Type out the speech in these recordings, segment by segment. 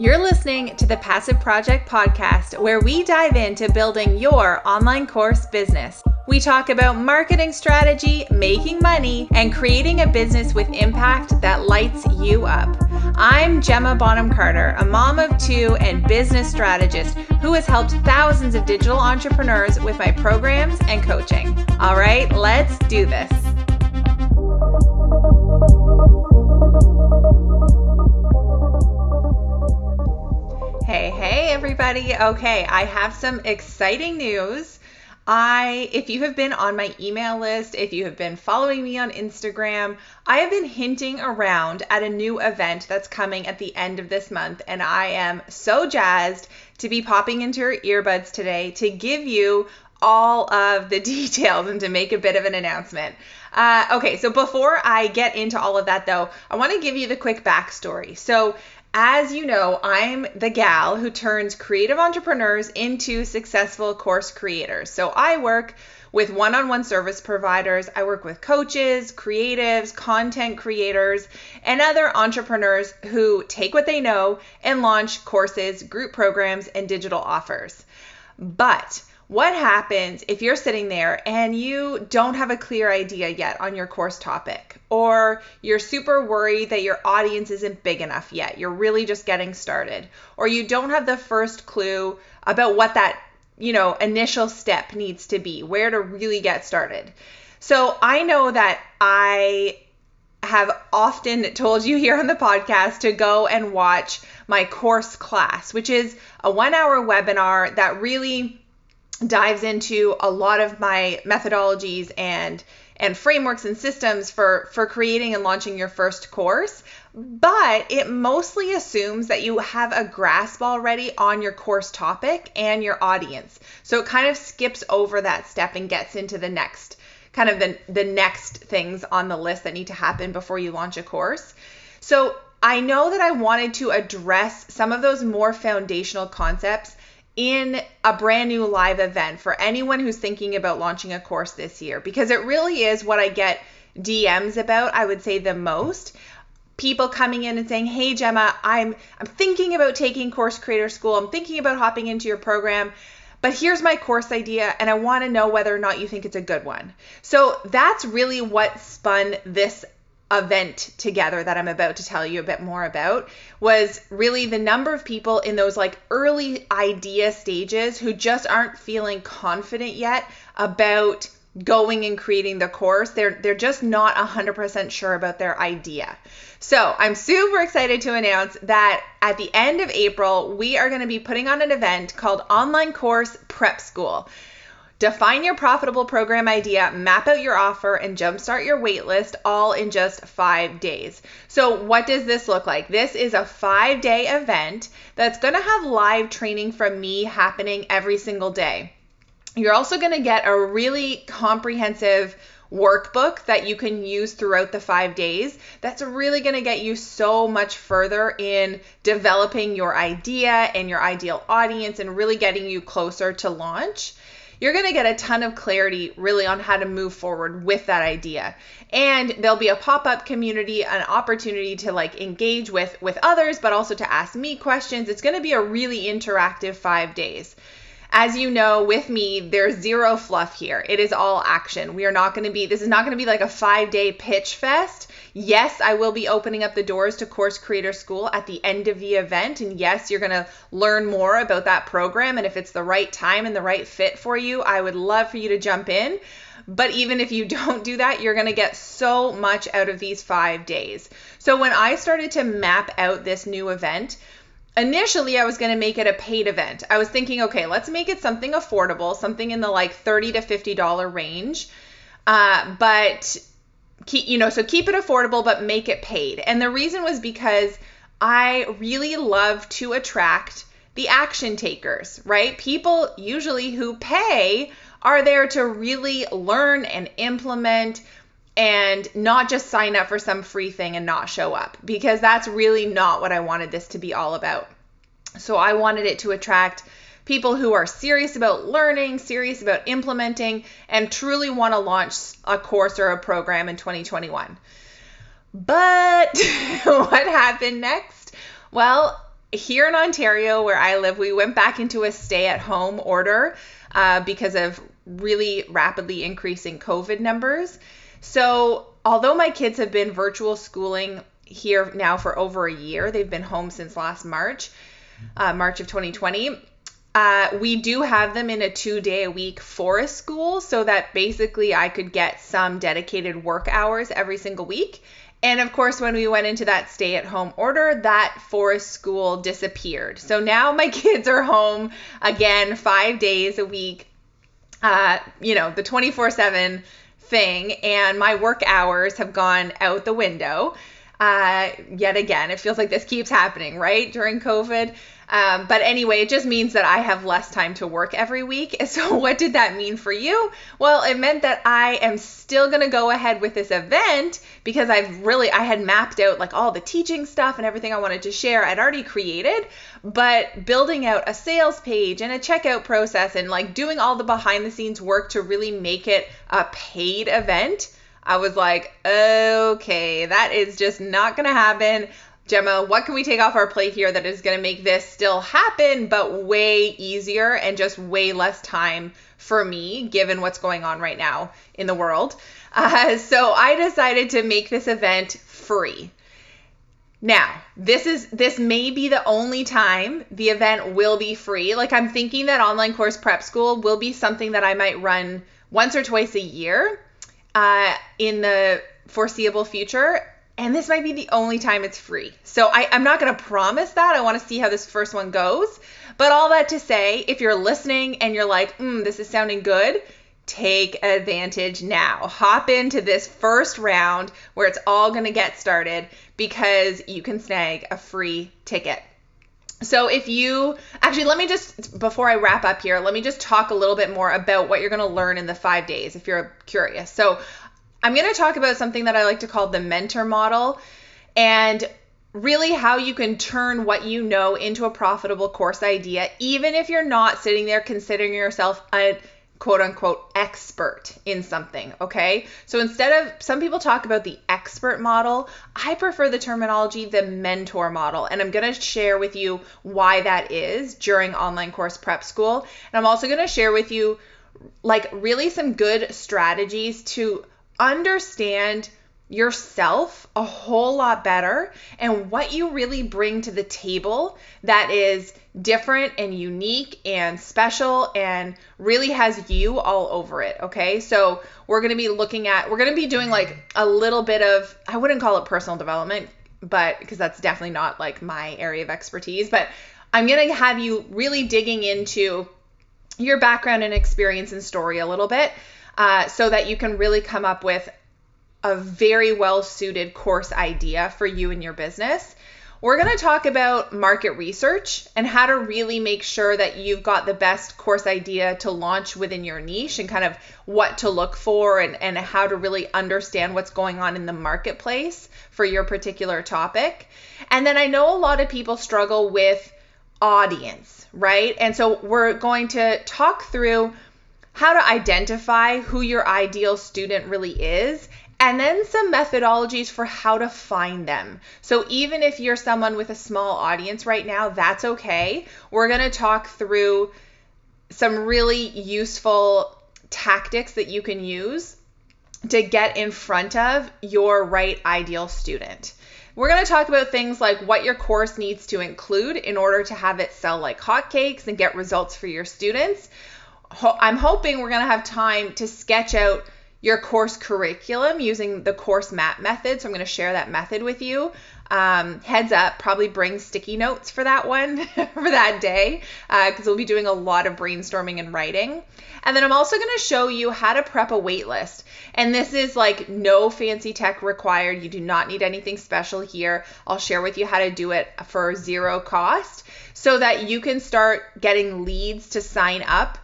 You're listening to the Passive Project Podcast, where we dive into building your online course business. We talk about marketing strategy, making money, and creating a business with impact that lights you up. I'm Gemma Bonham Carter, a mom of two and business strategist who has helped thousands of digital entrepreneurs with my programs and coaching. All right, let's do this. Everybody. Okay, I have some exciting news. I, if you have been on my email list, if you have been following me on Instagram, I have been hinting around at a new event that's coming at the end of this month, and I am so jazzed to be popping into your earbuds today to give you all of the details and to make a bit of an announcement. Uh, okay, so before I get into all of that, though, I want to give you the quick backstory. So, as you know, I'm the gal who turns creative entrepreneurs into successful course creators. So I work with one on one service providers, I work with coaches, creatives, content creators, and other entrepreneurs who take what they know and launch courses, group programs, and digital offers. But what happens if you're sitting there and you don't have a clear idea yet on your course topic, or you're super worried that your audience isn't big enough yet? You're really just getting started, or you don't have the first clue about what that you know initial step needs to be, where to really get started. So I know that I have often told you here on the podcast to go and watch my course class, which is a one hour webinar that really dives into a lot of my methodologies and and frameworks and systems for for creating and launching your first course but it mostly assumes that you have a grasp already on your course topic and your audience. So it kind of skips over that step and gets into the next kind of the the next things on the list that need to happen before you launch a course. So I know that I wanted to address some of those more foundational concepts in a brand new live event for anyone who's thinking about launching a course this year because it really is what I get DMs about, I would say the most. People coming in and saying, "Hey Gemma, I'm I'm thinking about taking course creator school. I'm thinking about hopping into your program." But here's my course idea, and I want to know whether or not you think it's a good one. So that's really what spun this event together that I'm about to tell you a bit more about was really the number of people in those like early idea stages who just aren't feeling confident yet about going and creating the course. They're they're just not 100% sure about their idea. So, I'm super excited to announce that at the end of April, we are going to be putting on an event called Online Course Prep School. Define your profitable program idea, map out your offer, and jumpstart your waitlist all in just five days. So, what does this look like? This is a five day event that's going to have live training from me happening every single day. You're also going to get a really comprehensive workbook that you can use throughout the five days. That's really going to get you so much further in developing your idea and your ideal audience and really getting you closer to launch you're going to get a ton of clarity really on how to move forward with that idea. And there'll be a pop-up community, an opportunity to like engage with with others, but also to ask me questions. It's going to be a really interactive 5 days. As you know, with me, there's zero fluff here. It is all action. We are not going to be, this is not going to be like a five day pitch fest. Yes, I will be opening up the doors to Course Creator School at the end of the event. And yes, you're going to learn more about that program. And if it's the right time and the right fit for you, I would love for you to jump in. But even if you don't do that, you're going to get so much out of these five days. So when I started to map out this new event, initially I was going to make it a paid event. I was thinking, okay, let's make it something affordable, something in the like 30 to 50 dollar range. Uh, but keep, you know, so keep it affordable but make it paid. And the reason was because I really love to attract the action takers, right? People usually who pay are there to really learn and implement and not just sign up for some free thing and not show up because that's really not what I wanted this to be all about. So I wanted it to attract people who are serious about learning, serious about implementing, and truly want to launch a course or a program in 2021. But what happened next? Well, here in Ontario, where I live, we went back into a stay at home order uh, because of really rapidly increasing COVID numbers. So, although my kids have been virtual schooling here now for over a year, they've been home since last March, uh, March of 2020. Uh, we do have them in a two day a week forest school so that basically I could get some dedicated work hours every single week. And of course, when we went into that stay at home order, that forest school disappeared. So now my kids are home again five days a week, uh, you know, the 24 7 thing, and my work hours have gone out the window. Uh, yet again, it feels like this keeps happening, right? During COVID. Um, but anyway, it just means that I have less time to work every week. So, what did that mean for you? Well, it meant that I am still going to go ahead with this event because I've really, I had mapped out like all the teaching stuff and everything I wanted to share. I'd already created, but building out a sales page and a checkout process and like doing all the behind the scenes work to really make it a paid event. I was like, okay, that is just not going to happen. Gemma, what can we take off our plate here that is going to make this still happen, but way easier and just way less time for me, given what's going on right now in the world? Uh, so I decided to make this event free. Now, this is this may be the only time the event will be free. Like I'm thinking that online course prep school will be something that I might run once or twice a year uh, in the foreseeable future and this might be the only time it's free. So I, am not going to promise that. I want to see how this first one goes. But all that to say, if you're listening and you're like, mm, this is sounding good, take advantage now. Hop into this first round where it's all going to get started because you can snag a free ticket. So if you actually let me just before I wrap up here, let me just talk a little bit more about what you're going to learn in the 5 days if you're curious. So I'm going to talk about something that I like to call the mentor model and really how you can turn what you know into a profitable course idea, even if you're not sitting there considering yourself a quote unquote expert in something. Okay. So instead of some people talk about the expert model, I prefer the terminology the mentor model. And I'm going to share with you why that is during online course prep school. And I'm also going to share with you like really some good strategies to understand yourself a whole lot better and what you really bring to the table that is different and unique and special and really has you all over it. Okay. So we're going to be looking at, we're going to be doing like a little bit of, I wouldn't call it personal development, but because that's definitely not like my area of expertise, but I'm going to have you really digging into your background and experience and story a little bit uh, so that you can really come up with a very well suited course idea for you and your business. We're going to talk about market research and how to really make sure that you've got the best course idea to launch within your niche and kind of what to look for and, and how to really understand what's going on in the marketplace for your particular topic. And then I know a lot of people struggle with audience, right? And so we're going to talk through how to identify who your ideal student really is, and then some methodologies for how to find them. So, even if you're someone with a small audience right now, that's okay. We're going to talk through some really useful tactics that you can use to get in front of your right ideal student. We're going to talk about things like what your course needs to include in order to have it sell like hotcakes and get results for your students ho- I'm hoping we're going to have time to sketch out your course curriculum using the course map method. So I'm going to share that method with you. Um, heads up, probably bring sticky notes for that one for that day because uh, we'll be doing a lot of brainstorming and writing. And then I'm also going to show you how to prep a waitlist. And this is like no fancy tech required. You do not need anything special here. I'll share with you how to do it for zero cost so that you can start getting leads to sign up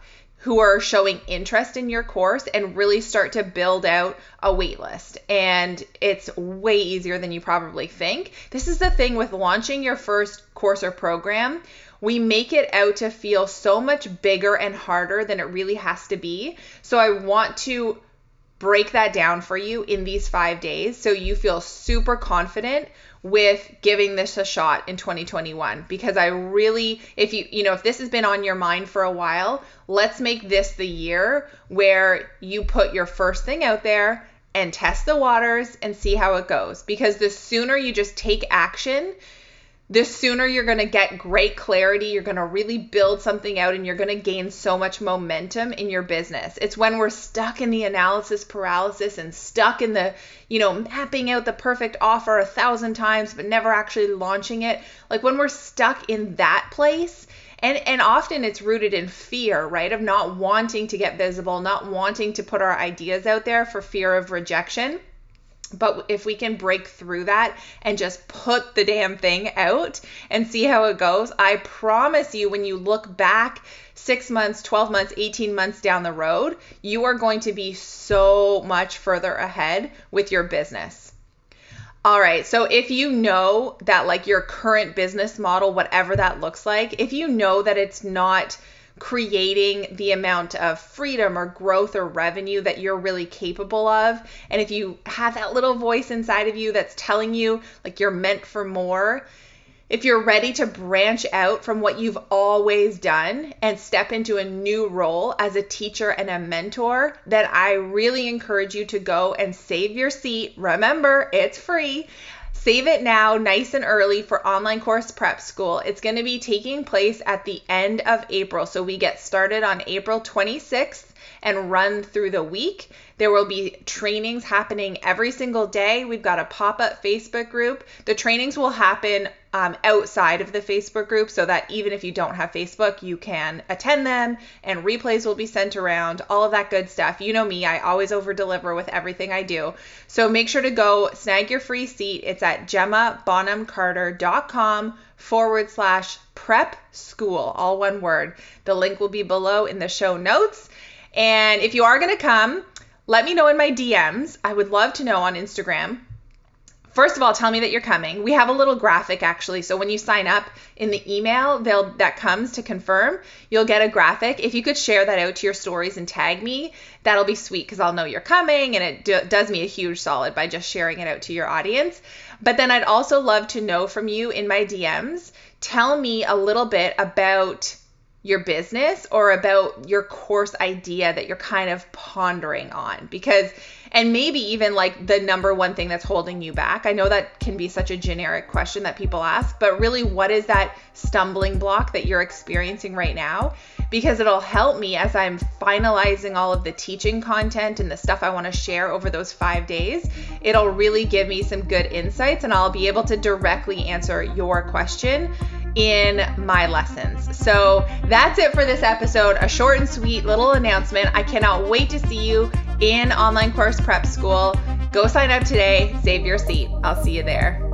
who are showing interest in your course and really start to build out a waitlist. And it's way easier than you probably think. This is the thing with launching your first course or program. We make it out to feel so much bigger and harder than it really has to be. So I want to break that down for you in these five days so you feel super confident with giving this a shot in 2021 because I really if you you know if this has been on your mind for a while let's make this the year where you put your first thing out there and test the waters and see how it goes. Because the sooner you just take action the sooner you're going to get great clarity, you're going to really build something out and you're going to gain so much momentum in your business. It's when we're stuck in the analysis paralysis and stuck in the, you know, mapping out the perfect offer a thousand times but never actually launching it. Like when we're stuck in that place, and and often it's rooted in fear, right? Of not wanting to get visible, not wanting to put our ideas out there for fear of rejection but if we can break through that and just put the damn thing out and see how it goes, I promise you, when you look back six months, 12 months, 18 months down the road, you are going to be so much further ahead with your business. All right, so if you know that, like your current business model, whatever that looks like, if you know that it's not creating the amount of freedom or growth or revenue that you're really capable of. And if you have that little voice inside of you that's telling you like you're meant for more, if you're ready to branch out from what you've always done and step into a new role as a teacher and a mentor, then I really encourage you to go and save your seat. Remember, it's free Save it now, nice and early for online course prep school. It's going to be taking place at the end of April. So we get started on April 26th and run through the week. There will be trainings happening every single day. We've got a pop up Facebook group. The trainings will happen um, outside of the Facebook group so that even if you don't have Facebook, you can attend them and replays will be sent around, all of that good stuff. You know me, I always over deliver with everything I do. So make sure to go snag your free seat. It's at gemmabonhamcarter.com forward slash prep school, all one word. The link will be below in the show notes. And if you are going to come, let me know in my DMs. I would love to know on Instagram. First of all, tell me that you're coming. We have a little graphic actually. So when you sign up in the email that comes to confirm, you'll get a graphic. If you could share that out to your stories and tag me, that'll be sweet because I'll know you're coming and it do, does me a huge solid by just sharing it out to your audience. But then I'd also love to know from you in my DMs. Tell me a little bit about your business or about your course idea that you're kind of pondering on because and maybe even like the number one thing that's holding you back. I know that can be such a generic question that people ask, but really what is that stumbling block that you're experiencing right now? Because it'll help me as I'm finalizing all of the teaching content and the stuff I want to share over those 5 days. It'll really give me some good insights and I'll be able to directly answer your question in my lessons. So that's it for this episode. A short and sweet little announcement. I cannot wait to see you in online course prep school. Go sign up today, save your seat. I'll see you there.